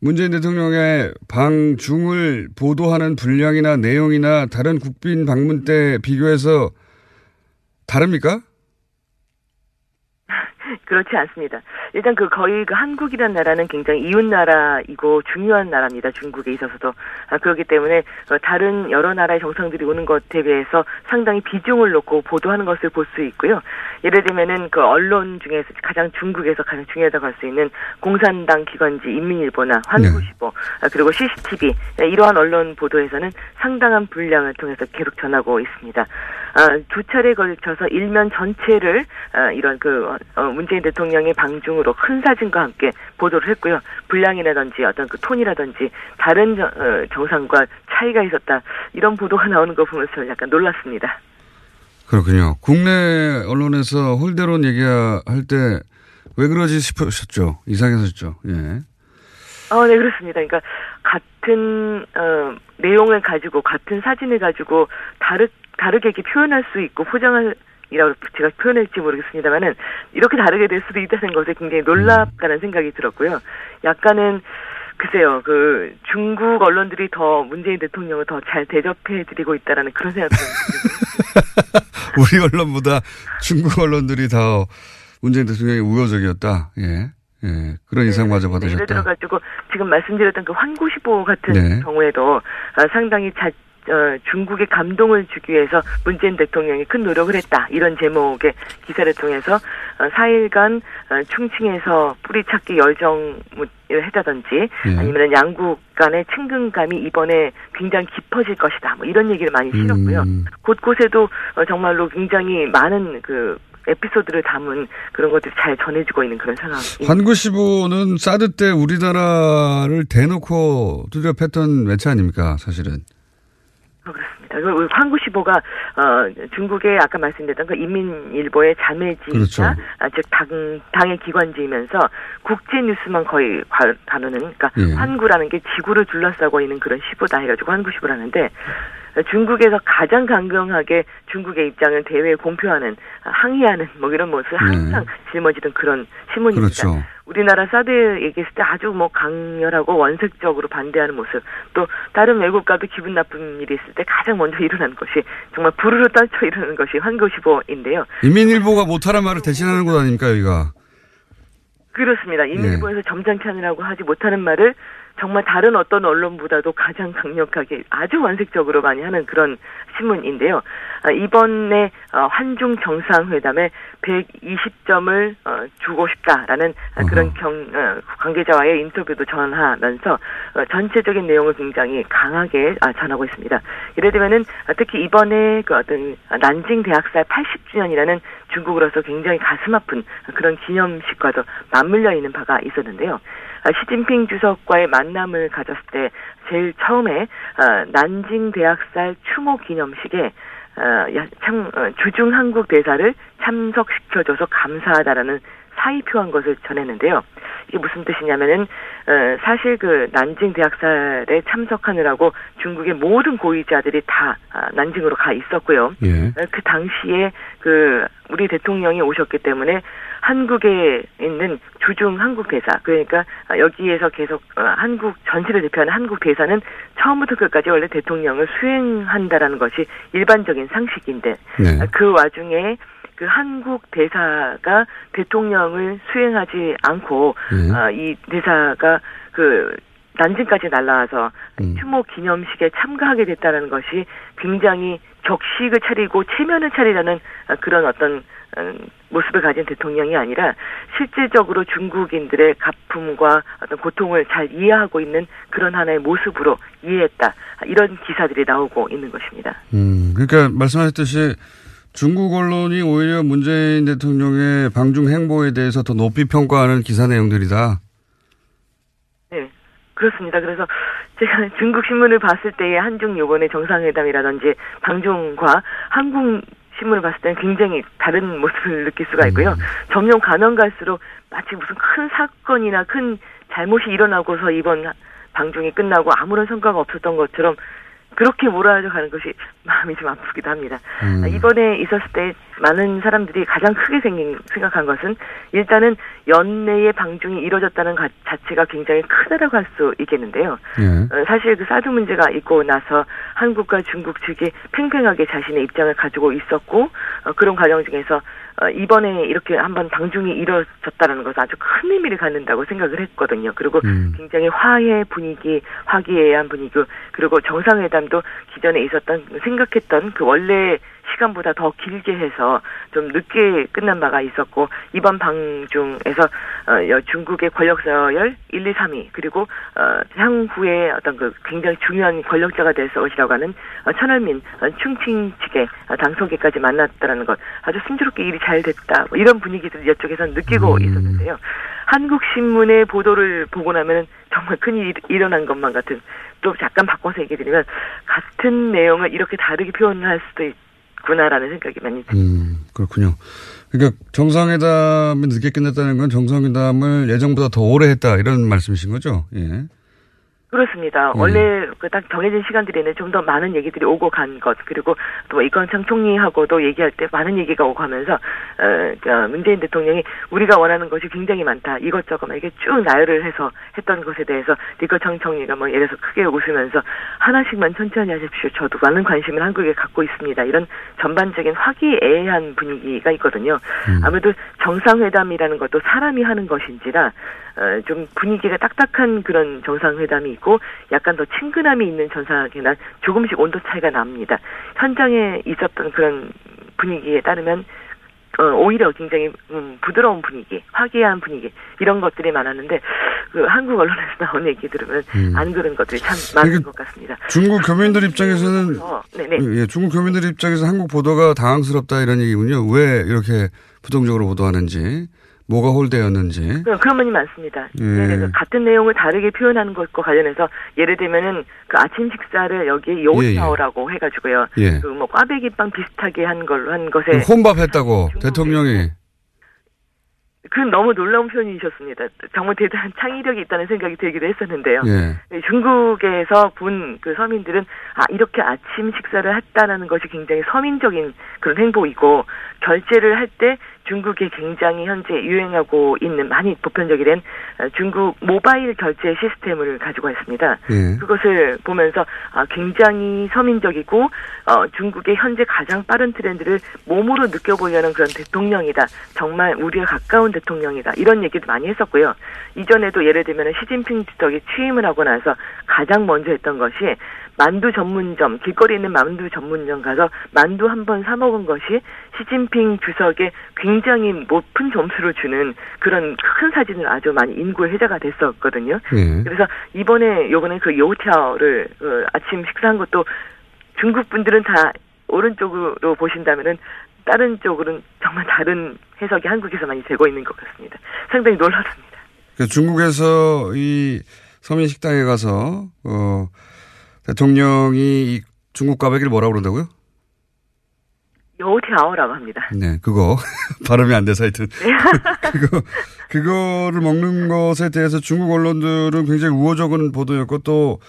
문재인 대통령의 방중을 보도하는 분량이나 내용이나 다른 국빈 방문 때 비교해서 다릅니까? 그렇지 않습니다. 일단 그 거의 그 한국이라는 나라는 굉장히 이웃 나라이고 중요한 나라입니다. 중국에 있어서도 아, 그렇기 때문에 어, 다른 여러 나라의 정상들이 오는 것에 비해서 상당히 비중을 놓고 보도하는 것을 볼 수 있고요. 예를 들면은 그 언론 중에서 가장 중국에서 가장 중요하다고 할 수 있는 공산당 기관지 인민일보나 환구시보 아, 그리고 CCTV 이러한 언론 보도에서는 상당한 분량을 통해서 계속 전하고 있습니다. 아, 두 차례 걸쳐서 일면 전체를 아, 이런 그 어, 문재인 대통령의 방중으로 큰 사진과 함께 보도를 했고요. 분량이라든지 어떤 그 톤이라든지 다른 정, 어, 정상과 차이가 있었다 이런 보도가 나오는 거 보면서 약간 놀랐습니다. 그렇군요. 국내 언론에서 홀대론 얘기할 때 왜 그러지 싶으셨죠? 이상했었죠. 예. 어, 네, 그렇습니다. 그러니까 같은 어, 내용을 가지고 같은 사진을 가지고 다르 다르게 이렇게 표현할 수 있고 포장할 이라고 제가 표현할지 모르겠습니다만은 이렇게 다르게 될 수도 있다는 것에 굉장히 놀랍다는 생각이 들었고요. 약간은 글쎄요, 그 중국 언론들이 더 문재인 대통령을 더 잘 대접해 드리고 있다라는 그런 생각도 우리 언론보다 중국 언론들이 더 문재인 대통령이 우호적이었다. 예. 예, 그런 인상마저 네, 예를 받으셨다. 들어가지고 지금 말씀드렸던 그 환구시보 같은 네. 경우에도 아, 상당히 자, 어, 중국에 감동을 주기 위해서 문재인 대통령이 큰 노력을 했다. 이런 제목의 기사를 통해서 어, 4일간 어, 충칭에서 뿌리찾기 열정을 했다든지 예. 아니면 양국 간의 친근감이 이번에 굉장히 깊어질 것이다. 뭐 이런 얘기를 많이 실었고요. 음. 곳곳에도 어, 정말로 굉장히 많은 그 에피소드를 담은 그런 것들이 잘 전해지고 있는 그런 상황. 환구시보는 사드 때 우리나라를 대놓고 두드려 팼던 매체 아닙니까, 사실은. 어, 그렇습니다. 그 환구시보가 어, 중국의 아까 말씀드렸던 그 인민일보의 자매지이자 그렇죠. 아, 즉 당, 당의 기관지이면서 국제 뉴스만 거의 과- 다루는 그러니까 예. 환구라는 게 지구를 둘러싸고 있는 그런 시보다 해가지고 환구시보라는데 중국에서 가장 강경하게 중국의 입장을 대외에 공표하는 아, 항의하는 뭐 이런 모습을 항상 짊어지던 그런 신문입니다. 네. 그렇죠. 우리나라 사드 얘기했을 때 아주 뭐 강렬하고 원색적으로 반대하는 모습 또 다른 외국가도 기분 나쁜 일이 있을 때 가장 먼저 일어나는 것이 정말 부르르 떨쳐 일어나는 것이 환구시보인데요. 인민일보가 못하란 말을 대신하는 곳 아닙니까, 여기가. 그렇습니다. 네. 인민일보에서 점잖게 하느라고 하지 못하는 말을 정말 다른 어떤 언론보다도 가장 강력하게 아주 원색적으로 많이 하는 그런 신문인데요. 아, 이번에 어, 한중 정상회담에 120점을 어, 주고 싶다라는 아, 그런 경, 어, 관계자와의 인터뷰도 전하면서 어, 전체적인 내용을 굉장히 강하게 아, 전하고 있습니다. 예를 들면은 아, 특히 이번에 그 어떤 난징 대학살 80주년이라는 중국으로서 굉장히 가슴 아픈 그런 기념식과도 맞물려 있는 바가 있었는데요. 아, 시진핑 주석과의 만남을 가졌을 때 제일 처음에 어, 난징 대학살 추모 기념식에 어, 야- 참 어, 주중 한국 대사를 참석시켜줘서 감사하다라는 사의표한 것을 전했는데요. 이게 무슨 뜻이냐면은 어, 사실 그 난징 대학살에 참석하느라고 중국의 모든 고위자들이 다 아, 난징으로 가 있었고요. 예. 어, 그 당시에 그 우리 대통령이 오셨기 때문에 한국에 있는 주중 한국 대사 그러니까 여기에서 계속 어, 한국 전시를 대표하는 한국 대사는 처음부터 끝까지 원래 대통령을 수행한다라는 것이 일반적인 상식인데 네. 그 와중에 그 한국 대사가 대통령을 수행하지 않고 예. 어, 이 대사가 그 난징까지 날라와서 음. 추모 기념식에 참가하게 됐다는 것이 굉장히 격식을 차리고 체면을 차리라는 어, 그런 어떤 음, 모습을 가진 대통령이 아니라 실질적으로 중국인들의 가품과 어떤 고통을 잘 이해하고 있는 그런 하나의 모습으로 이해했다 이런 기사들이 나오고 있는 것입니다. 음, 그러니까 말씀하셨듯이 중국 언론이 오히려 문재인 대통령의 방중 행보에 대해서 더 높이 평가하는 기사 내용들이다. 네, 그렇습니다. 그래서 제가 중국 신문을 봤을 때의 한중 요번의 정상회담이라든지 방중과 한국 신문을 봤을 때는 굉장히 다른 모습을 느낄 수가 있고요. 점점 가면 갈수록 마치 무슨 큰 사건이나 큰 잘못이 일어나고서 이번 방중이 끝나고 아무런 성과가 없었던 것처럼 그렇게 몰아져 가는 것이 마음이 좀 아프기도 합니다. 음. 이번에 있었을 때 많은 사람들이 가장 크게 생긴, 생각한 것은 일단은 연내에 방중이 이뤄졌다는 가- 자체가 굉장히 크다라고 할 수 있겠는데요. 예. 어, 사실 그 사드 문제가 있고 나서 한국과 중국 측이 팽팽하게 자신의 입장을 가지고 있었고 어, 그런 과정 중에서 어, 이번에 이렇게 한번 방중이 이뤄졌다는 것은 아주 큰 의미를 갖는다고 생각을 했거든요. 그리고 음. 굉장히 화해 분위기, 화기애애한 분위기, 그리고 정상회담도 기존에 있었던 생각했던 그 원래 시간보다 더 길게 해서 좀 늦게 끝난 바가 있었고 이번 방중에서 어, 여- 중국의 권력 서열 1, 2, 3위 그리고 어, 향후에 어떤 그 굉장히 중요한 권력자가 될 것이라고 하는 어, 천얼민 어, 충칭 측의 어, 당선계까지 만났다라는 것. 아주 순조롭게 일이 잘 됐다. 뭐 이런 분위기들을 이쪽에서는 느끼고 있었는데요. 한국 신문의 보도를 보고 나면은 정말 큰 일이 일어난 것만 같은 또 잠깐 바꿔서 얘기 드리면 같은 내용을 이렇게 다르게 표현할 수도 있 구나라는 생각이 많이 듭니다. 음, 그렇군요. 그러니까 정상회담이 늦게 끝났다는 건 정상회담을 예정보다 더 오래 했다 이런 말씀이신 거죠? 예. 그렇습니다. 음. 원래 그딱 정해진 시간들에는 좀 더 많은 얘기들이 오고 간 것, 그리고 또 이건창 총리하고도 얘기할 때 많은 얘기가 오고 하면서, 어, 그 문재인 대통령이 우리가 원하는 것이 굉장히 많다. 이것저것 막 이렇게 쭉 나열을 해서 했던 것에 대해서 이건창 총리가 뭐 예를 들어서 크게 웃으면서 하나씩만 천천히 하십시오. 저도 많은 관심을 한국에 갖고 있습니다. 이런 전반적인 화기애애한 분위기가 있거든요. 아무래도 정상회담이라는 것도 사람이 하는 것인지라 어, 좀 분위기가 딱딱한 그런 정상회담이 있고 약간 더 친근함이 있는 정상회담 조금씩 온도 차이가 납니다. 현장에 있었던 그런 분위기에 따르면 어, 오히려 굉장히 음, 부드러운 분위기, 화기애애한 분위기 이런 것들이 많았는데 그 한국 언론에서 나온 얘기 들으면 음. 안 그런 것들이 참 많은 것 같습니다. 중국 교민들 입장에서는 어, 네네. 예, 중국 교민들 입장에서 한국 보도가 당황스럽다 이런 얘기군요. 왜 이렇게 부정적으로 보도하는지, 뭐가 홀대였는지. 그- 그런 분이 많습니다. 예. 들어 같은 내용을 다르게 표현하는 것과 관련해서 예를 들면은 그 아침 식사를 여기 예, 예. 요샤오라고 해가지고요. 예. 그뭐 꽈배기빵 비슷하게 한 걸로 한 것에 혼밥했다고 대통령이. 그 너무 놀라운 표현이셨습니다. 정말 대단한 창의력이 있다는 생각이 들기도 했었는데요. 예. 중국에서 본 그 서민들은 아 이렇게 아침 식사를 했다라는 것이 굉장히 서민적인 그런 행보이고 결제를 할때 중국에 굉장히 현재 유행하고 있는 많이 보편적이 된 어, 중국 모바일 결제 시스템을 가지고 있습니다. 예. 그것을 보면서 아, 굉장히 서민적이고 어, 중국의 현재 가장 빠른 트렌드를 몸으로 느껴보려는 그런 대통령이다. 정말 우리가 가까운 대통령이다. 이런 얘기도 많이 했었고요. 이전에도 예를 들면 시진핑 주석이 취임을 하고 나서 가장 먼저 했던 것이 만두 전문점, 길거리에 있는 만두 전문점 가서 만두 한 번 사 먹은 것이 시진핑 주석에 굉장히 높은 점수를 주는 그런 큰 사진을 아주 많이 인구의 회자가 됐었거든요. 예. 그래서 이번에 요번에 그 요티아오를 그 아침 식사한 것도 중국 분들은 다 오른쪽으로 보신다면은 다른 쪽으로는 정말 다른 해석이 한국에서 많이 되고 있는 것 같습니다. 상당히 놀랐습니다. 그 중국에서 이 서민 식당에 가서 어 대통령이 이 중국 꽈배기를 뭐라고 그런다고요? 요티아오라고 합니다. 네, 그거 발음이 안 돼서 하여튼 그거 그거를 먹는 것에 대해서 중국 언론들은 굉장히 우호적인 보도였고 또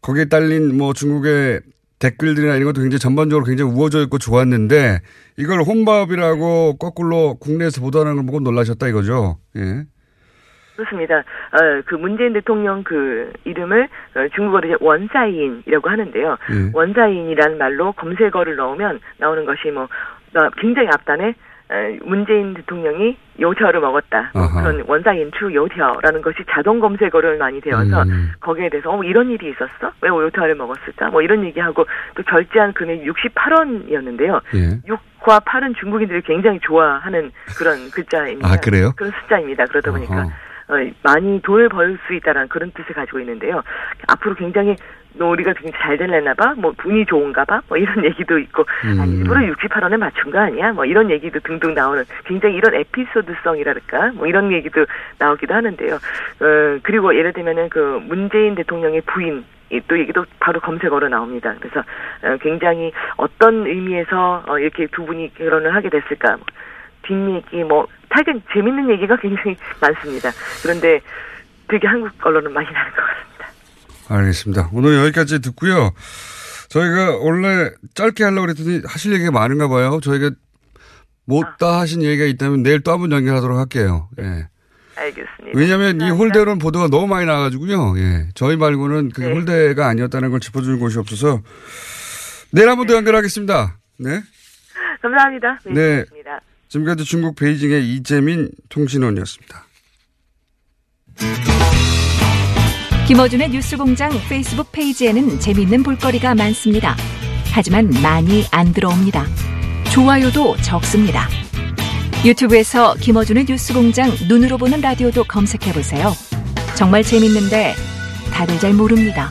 거기에 딸린 뭐 중국의 댓글들이나 이런 것도 굉장히 전반적으로 굉장히 우호적이고 좋았는데 이걸 혼밥이라고 거꾸로 국내에서 보도하는 걸 보고 놀라셨다 이거죠. 예. 그렇습니다. 어, 그 문재인 대통령 그 이름을 어, 중국어로 이제 원사인이라고 하는데요. 예. 원사인이라는 말로 검색어를 넣으면 나오는 것이 뭐 나- 굉장히 앞단에 어, 문재인 대통령이 요티어를 먹었다. 뭐 아하. 그런 원사인 추 요티어라는 것이 자동 검색어를 많이 되어서 음. 거기에 대해서 어 이런 일이 있었어? 왜 요티어를 먹었을까? 뭐 이런 얘기하고 또 결제한 금액이 68원이었는데요. 예. 6과 8은 중국인들이 굉장히 좋아하는 그런 글자입니다. 아, 그래요? 그런 숫자입니다. 그러다 보니까 어허. 어, 많이 돈을 벌 수 있다라는 그런 뜻을 가지고 있는데요. 앞으로 굉장히 너 우리가 굉장히 잘 될래나 봐, 뭐 운이 좋은가 봐, 뭐 이런 얘기도 있고, 음. 아니 일부러 68원에 맞춘 거 아니야? 뭐 이런 얘기도 등등 나오는 굉장히 이런 에피소드성이랄까, 뭐 이런 얘기도 나오기도 하는데요. 어, 그리고 예를 들면은 그 문재인 대통령의 부인 이또 얘기도 바로 검색어로 나옵니다. 그래서 어, 굉장히 어떤 의미에서 어, 이렇게 두 분이 결혼을 하게 됐을까? 뭐 뒷얘기 뭐 하여간 재밌는 얘기가 굉장히 많습니다. 그런데 되게 한국 언론은 많이 나는 것 같습니다. 알겠습니다. 오늘 여기까지 듣고요. 저희가 원래 짧게 하려고 그랬더니 하실 얘기가 많은가 봐요. 저희가 못다 하신 얘기가 있다면 내일 또 한 번 연결하도록 할게요. 예. 알겠습니다. 왜냐하면 이 홀대로는 보도가 너무 많이 나와가지고요. 예. 저희 말고는 그게 홀대가 아니었다는 걸 짚어주는 곳이 없어서 내일 한번더 연결하겠습니다. 네. 감사합니다. 네. 네. 지금까지 중국 베이징의 이재민 통신원이었습니다. 김어준의 뉴스공장 페이스북 페이지에는 재미있는 볼거리가 많습니다. 하지만 많이 안 들어옵니다. 좋아요도 적습니다. 유튜브에서 김어준의 뉴스공장 눈으로 보는 라디오도 검색해보세요. 정말 재밌는데 다들 잘 모릅니다.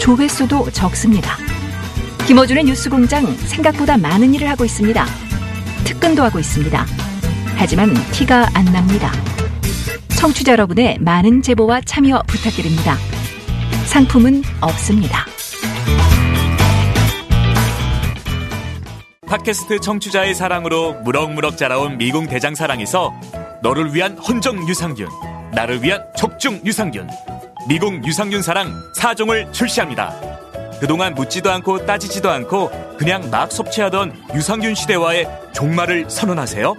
조회수도 적습니다. 김어준의 뉴스공장 생각보다 많은 일을 하고 있습니다. 특근도 하고 있습니다. 하지만 티가 안 납니다. 청취자 여러분의 많은 제보와 참여 부탁드립니다. 상품은 없습니다. 팟캐스트 청취자의 사랑으로 무럭무럭 자라온 미궁 대장사랑에서 너를 위한 헌정 유산균, 나를 위한 적중 유산균, 미궁 유산균 사랑 4종을 출시합니다. 그동안 묻지도 않고 따지지도 않고 그냥 막 섭취하던 유산균 시대와의 종말을 선언하세요.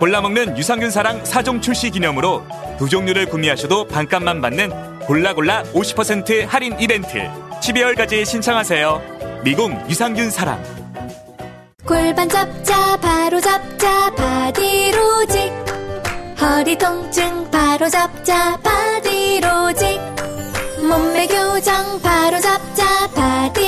골라먹는 유산균 사랑 4종 출시 기념으로 두 종류를 구매하셔도 반값만 받는 골라골라 50% 할인 이벤트 12월까지 신청하세요. 미궁 유산균 사랑 골반 잡자 바로 잡자 바디로직 허리 통증 바로 잡자 바디로직 몸매 교정 바로 잡자 바디로직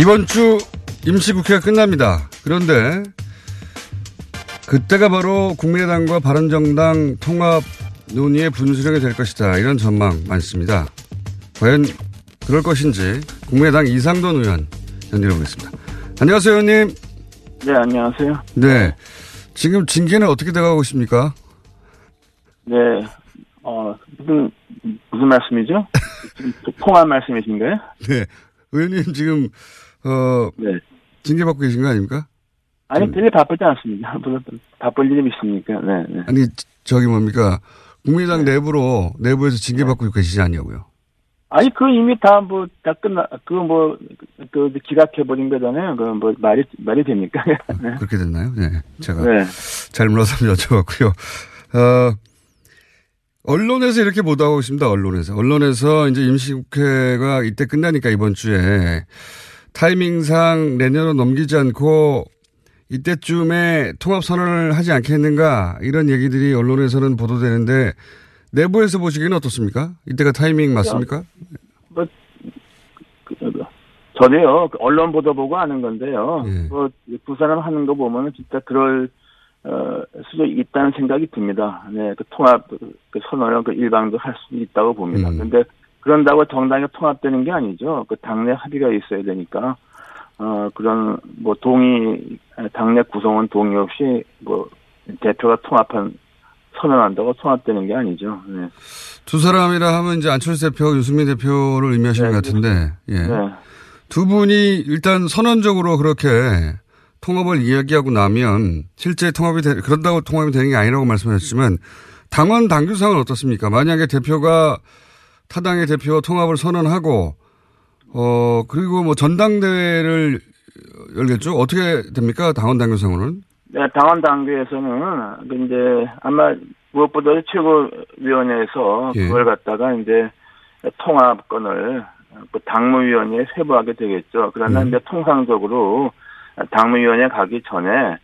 이번 주 임시국회가 끝납니다. 그런데 그때가 바로 국민의당과 바른정당 통합 논의의 분수령이 될 것이다. 이런 전망 많습니다. 과연 그럴 것인지 국민의당 이상돈 의원 연결해 보겠습니다. 안녕하세요, 의원님. 네, 안녕하세요. 네. 지금 징계는 어떻게 돼가고 있습니까? 네, 어, 무슨, 무슨 말씀이죠? 지금 통화 말씀이신가요? 네. 의원님 지금, 어, 징계받고 계신 거 아닙니까? 아니, 되게 바쁘지 않습니다. 물론 바쁠 일이 있습니까? 네, 네. 아니, 저기 뭡니까. 국민의당 내부로, 내부에서 징계받고 계시지 않냐고요. 아니, 그 이미 다 뭐, 다 끝나, 그거 뭐, 그, 기각해버린 거잖아요. 그 뭐, 말이, 말이 됩니까? 네. 그렇게 됐나요? 네. 제가 네. 잘 몰라서 여쭤봤고요. 어, 언론에서 이렇게 보도하고 있습니다. 언론에서. 언론에서 이제 임시국회가 이때 끝나니까 이번 주에 타이밍상 내년으로 넘기지 않고 이때쯤에 통합 선언을 하지 않겠는가 이런 얘기들이 언론에서는 보도되는데 내부에서 보시기에는 어떻습니까? 이때가 타이밍 맞습니까? 뭐, 그, 저도요 그 언론 보도 보고 아는 건데요. 예. 뭐 부산을 하는 거 보면은 진짜 그럴 어, 수도 있다는 생각이 듭니다. 네, 그 통합 그 선언을 그 일방도 할 수 있다고 봅니다. 음. 그런데 그런다고 정당이 통합되는 게 아니죠. 그 당내 합의가 있어야 되니까 어 그런 뭐 동의 당내 구성원 동의 없이 뭐 대표가 통합한 선언한다고 통합되는 게 아니죠. 네. 두 사람이라 하면 이제 안철수 대표, 유승민 대표를 의미하시는 것 같은데, 예. 네. 두 분이 일단 선언적으로 그렇게 통합을 이야기하고 나면 실제 통합이 되, 그런다고 통합이 되는 게 아니라고 말씀하셨지만 당원 당규상은 어떻습니까? 만약에 대표가 타당의 대표 통합을 선언하고 어 그리고 뭐 전당대회를 열겠죠? 어떻게 됩니까? 당원 당규상으로는? 네, 당원 당규에서는 그 이제 아마 무엇보다 최고위원회에서 예. 그걸 갖다가 이제 통합권을 그 당무위원회에 회부하게 되겠죠. 그러나 음. 이제 통상적으로 당무위원회 가기 전에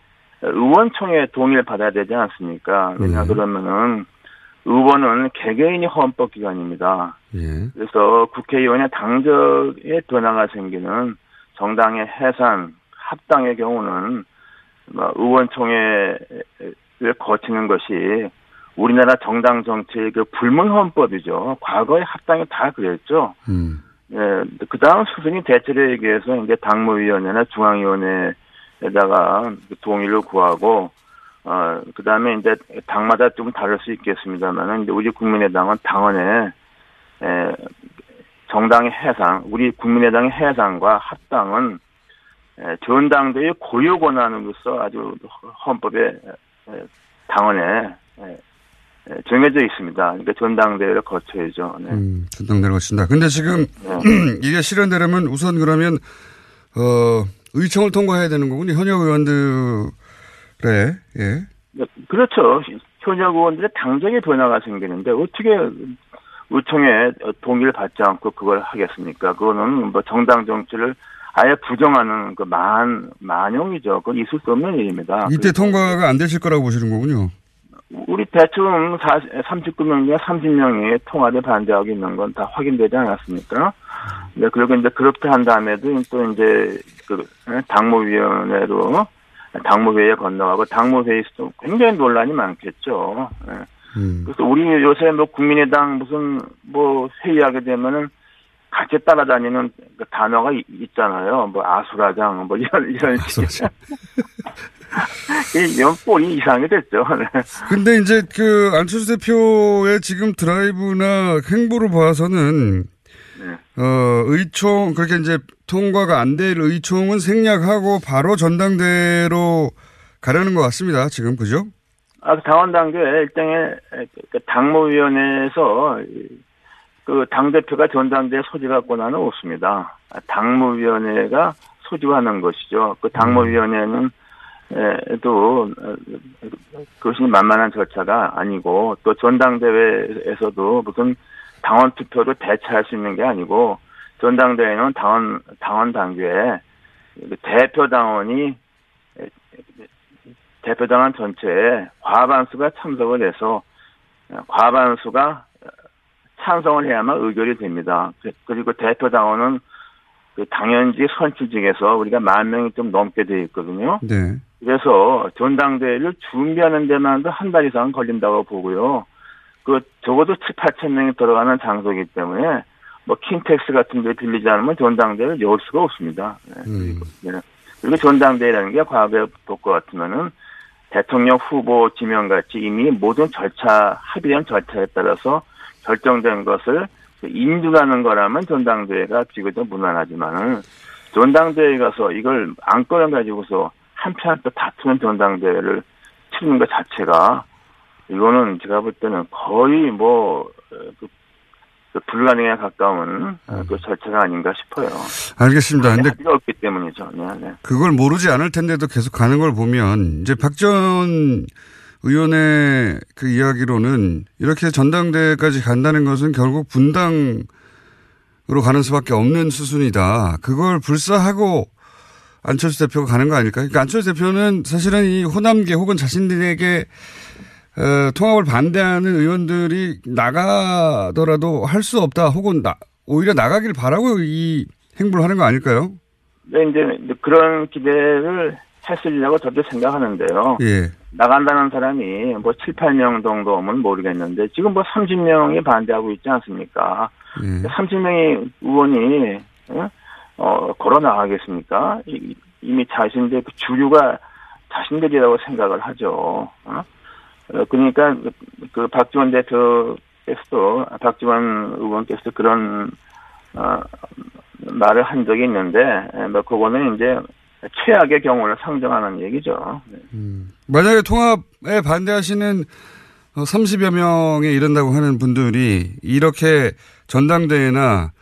의원총회 동의를 받아야 되지 않습니까? 왜냐 음. 그러면은 의원은 개개인이 헌법기관입니다. 예. 그래서 국회의원의 당적에 변화가 생기는 정당의 해산, 합당의 경우는 뭐 의원총회를 거치는 것이 우리나라 정당 정치의 그 불문 헌법이죠. 과거의 합당이 다 그랬죠. 음. 예, 그 다음 수순이 대체로 얘기해서 이제 당무위원회나 중앙위원회에다가 그 동의를 구하고, 어, 그 다음에 이제 당마다 좀 다를 수 있겠습니다만은 이제 우리 국민의당은 당원의, 에, 정당의 해상, 우리 국민의당의 해상과 합당은 에, 전당대회 고유 권한으로서 아주 헌법에 에, 당원에 에, 에, 정해져 있습니다. 그러니까 전당대회를 거쳐야죠. 네. 음, 전당대를 거친다. 근데 지금 이게 실현되려면 우선 그러면 어 의총을 통과해야 되는 거군요. 현역 의원들 의 예. 네, 그렇죠. 현역 의원들의 당적의 변화가 생기는데 어떻게 의총에 동의를 받지 않고 그걸 하겠습니까? 그거는 뭐 정당 정치를 아예 부정하는 그 만, 만용이죠. 그건 있을 수 없는 일입니다. 이때 통과가 안 되실 거라고 보시는 거군요. 우리 대충 39명 중에 30명이 통합에 반대하고 있는 건 다 확인되지 않았습니까? 네, 그리고 이제 그렇게 한 다음에도 또 이제 그 당무위원회로 당무회의에 건너가고 당무회의에서도 굉장히 논란이 많겠죠. 네. 그래서 우리 요새 뭐 국민의당 무슨 뭐 회의하게 되면은 같이 따라다니는 그 단어가 이- 있잖아요. 뭐 아수라장 뭐 이런 이런 식. 이런 꼴이 이상하게 됐죠. 네. 근데 이제 그 안철수 대표의 지금 드라이브나 행보를 봐서는 네. 어 의총 그렇게 이제 통과가 안 될 의총은 생략하고 바로 전당대로 가려는 것 같습니다. 지금 그죠? 아, 그 당원 당규에 일정의 그 당무위원회에서 그 당대표가 전당대회 소집할 권한은 없습니다. 아, 당무위원회가 소집하는 것이죠. 그 당무위원회는 에, 또 어, 그것이 만만한 절차가 아니고 또 전당대회에서도 무슨 당원 투표로 대체할 수 있는 게 아니고 전당대회는 당원 당원 당규에 그 대표 당원이 대표 당원 전체에 과반수가 참석을 해서 어, 과반수가 어, 찬성을 해야만 의결이 됩니다. 그- 그리고 대표 당원은 그 당연직 선출직에서 우리가 만 명이 좀 넘게 돼 있거든요. 네. 그래서 전당대회를 준비하는 데만도 한 달 이상 걸린다고 보고요. 그 적어도 7, 8천 명이 들어가는 장소이기 때문에 뭐 킨텍스 같은 데 빌리지 않으면 전당대회를 열 수가 없습니다. 네. 네. 그리고 전당대회라는 게 과거에 볼것 같으면은 대통령 후보 지명같이 이미 모든 절차, 합의된 절차에 따라서 결정된 것을 인준하는 거라면 전당대회가 비교적 무난하지만은 전당대회 가서 이걸 안건을 가지고서 한편 또 다투는 전당대회를 치르는 것 자체가 이거는 제가 볼 때는 거의 뭐, 어, 그, 그 불가능에 가까운 어, 그 절차가 아닌가 싶어요. 알겠습니다. 근데 합의가 없기 때문이죠. 네, 네. 그걸 모르지 않을 텐데도 계속 가는 걸 보면 이제 박전 의원의 그 이야기로는 이렇게 전당대회까지 간다는 것은 결국 분당으로 가는 수밖에 없는 수순이다. 그걸 불사하고 안철수 대표가 가는 거 아닐까요? 그러니까 안철수 대표는 사실은 이 호남계 혹은 자신들에게 어, 통합을 반대하는 의원들이 나가더라도 할 수 없다 혹은 나, 오히려 나가길 바라고 이 행보를 하는 거 아닐까요? 네, 이제 그런 기대를 했으리라고 저도 생각하는데요. 예. 나간다는 사람이 뭐 7, 8명 정도 오면 모르겠는데 지금 뭐 30명이 반대하고 있지 않습니까? 예. 30명의 의원이 어, 어 걸어 나가겠습니까? 이, 이미 자신들 그 주류가 자신들이라고 생각을 하죠. 어? 어, 그러니까 그, 그 박지원 대표께서도 박지원 의원께서 그런 어, 말을 한 적이 있는데 뭐 그거는 이제 최악의 경우를 상정하는 얘기죠. 네. 만약에 통합에 반대하시는 30여 명에 이른다고 하는 분들이 이렇게 전당대회나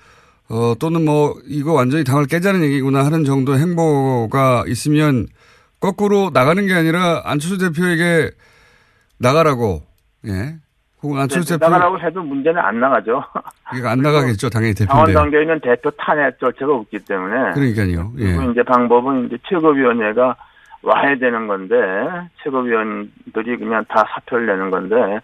어, 또는 뭐 이거 완전히 당을 깨자는 얘기구나 하는 정도의 행보가 있으면 거꾸로 나가는 게 아니라 안철수 대표에게 나가라고 예. 혹은 안철수 네, 대표 나가라고 해도 문제는 안 나가죠. 이거 안 나가겠죠 당연히 당원 대표인데. 단계에는 대표 탄핵 절차가 없기 때문에. 그러니까요. 예. 그리고 이제 방법은 이제 최고위원회가 와야 되는 건데 최고위원들이 그냥 다 사표를 내는 건데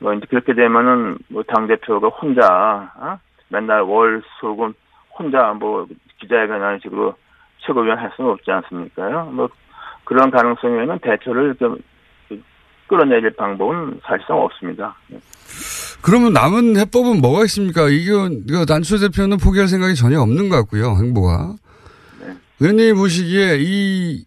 뭐 이제 그렇게 되면은 뭐 당 대표가 혼자 어? 맨날 월 수금 혼자 뭐 기자회견 하는 식으로 최고위원 할 수는 없지 않습니까요? 뭐 그런 가능성에는 대표를 좀 끌어내릴 방법은 사실상 없습니다. 그러면 남은 해법은 뭐가 있습니까? 이건 이거 안철수 대표는 포기할 생각이 전혀 없는 것 같고요. 행보가. 의원님이 보시기에 이,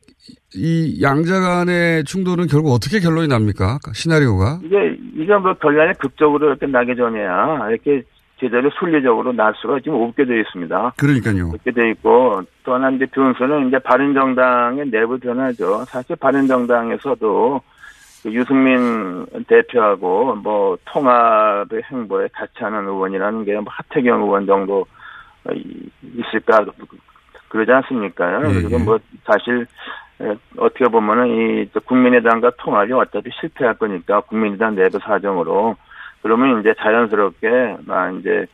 이 양자 간의 충돌은 결국 어떻게 결론이 납니까? 시나리오가. 이게 이게 뭐 결론이 극적으로 이렇게 나기 전에야 이렇게 제대로 순리적으로 날 수가 지금 없게 되어 있습니다. 그러니까요. 그렇게 돼 있고 또 하나 이제 변수는 이제 바른정당의 내부 변화죠. 사실 바른정당에서도 그 유승민 대표하고 뭐 통합의 행보에 같이 하는 의원이라는 게뭐 하태경 의원 정도 있을까 그러지 않습니까? 예, 그리고 예. 뭐 사실 에, 어떻게 보면은 이 국민의당과 통합이 어차피 실패할 거니까 국민의당 내부 사정으로 그러면 이제 자연스럽게 막 이제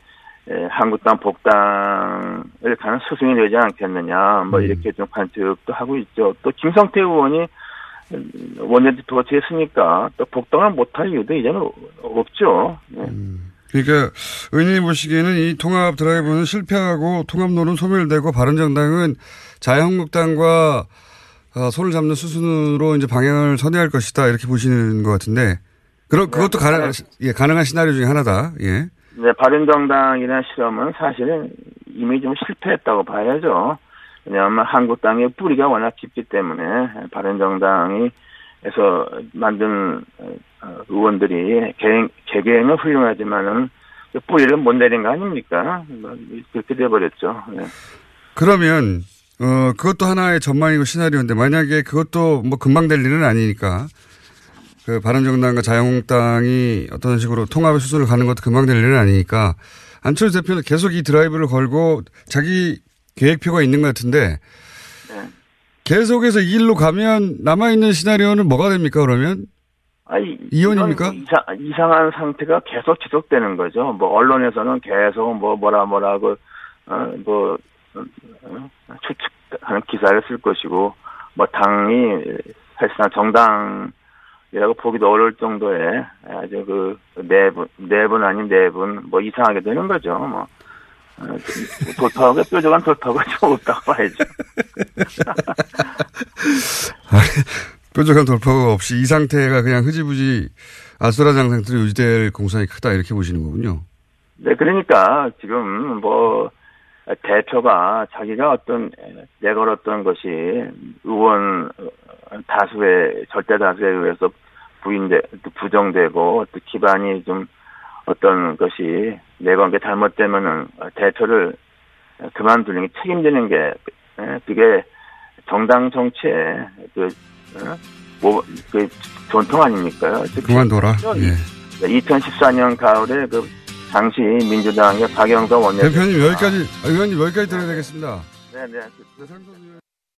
에, 한국당 복당을 가는 수순이 되지 않겠느냐 뭐 이렇게 좀 관측도 하고 있죠. 또 김성태 의원이 원내대표가 됐으니까 또 복당을 못할 이유도 이제는 없죠. 네. 그러니까 의원님이 보시기에는 이 통합 드라이브는 실패하고 통합론은 소멸되고 바른정당은 자유한국당과 어, 손을 잡는 수순으로 이제 방향을 선회할 것이다 이렇게 보시는 것 같은데 그럼 그것도 가능 예, 가능한 시나리오 중에 하나다. 예. 네, 바른정당이라는 실험은 사실은 이미 좀 실패했다고 봐야죠. 왜냐하면 한국당의 뿌리가 워낙 깊기 때문에 바른정당이 에서 만든 어, 의원들이 개인, 개개인은 훌륭하지만은 그 뿌리를 못 내린 거 아닙니까? 뭐 그렇게 돼버렸죠. 네. 그러면 어 그것도 하나의 전망이고 시나리오인데 만약에 그것도 뭐 금방 될 일은 아니니까 그 바른정당과 자유한국당이 어떤 식으로 통합의 수순을 가는 것도 금방 될 일은 아니니까 안철수 대표는 계속 이 드라이브를 걸고 자기 계획표가 있는 것 같은데 계속해서 이 길로 가면 남아있는 시나리오는 뭐가 됩니까 그러면? 아니, 이혼입니까? 이상, 이상 한 상태가 계속 지속되는 거죠. 뭐 언론에서는 계속 뭐 뭐라 뭐라고 어뭐 어, 추측하는 기사를 쓸 것이고 뭐 당이 사실상 정당이라고 보기도 어려울 정도의 아주 그 내분 내분 아닌 내분 뭐 이상하게 되는 거죠. 뭐 어, 돌파구가 뾰족한 돌파구가 좀 없다고 봐야죠. 뾰족한 돌파가 없이 이 상태가 그냥 흐지부지 아수라장 상태로 유지될 공산이 크다 이렇게 보시는 거군요. 네, 그러니까 지금 뭐 대표가 자기가 어떤 내걸었던 것이 의원 다수의 절대 다수에 의해서 부인돼 부정되고 또 기반이 좀 어떤 것이 내건 게 잘못되면은 대표를 그만두는 게 책임지는 게 예, 그게 정당 정치의 그, 어? 뭐, 그 전통 아닙니까요? 그만둬라. 예. 2014년 가을에 그 당시 민주당의 박영선 원내 대표 대표님 여기까지 아, 의원님 여기까지 들어야 되겠습니다. 네 네.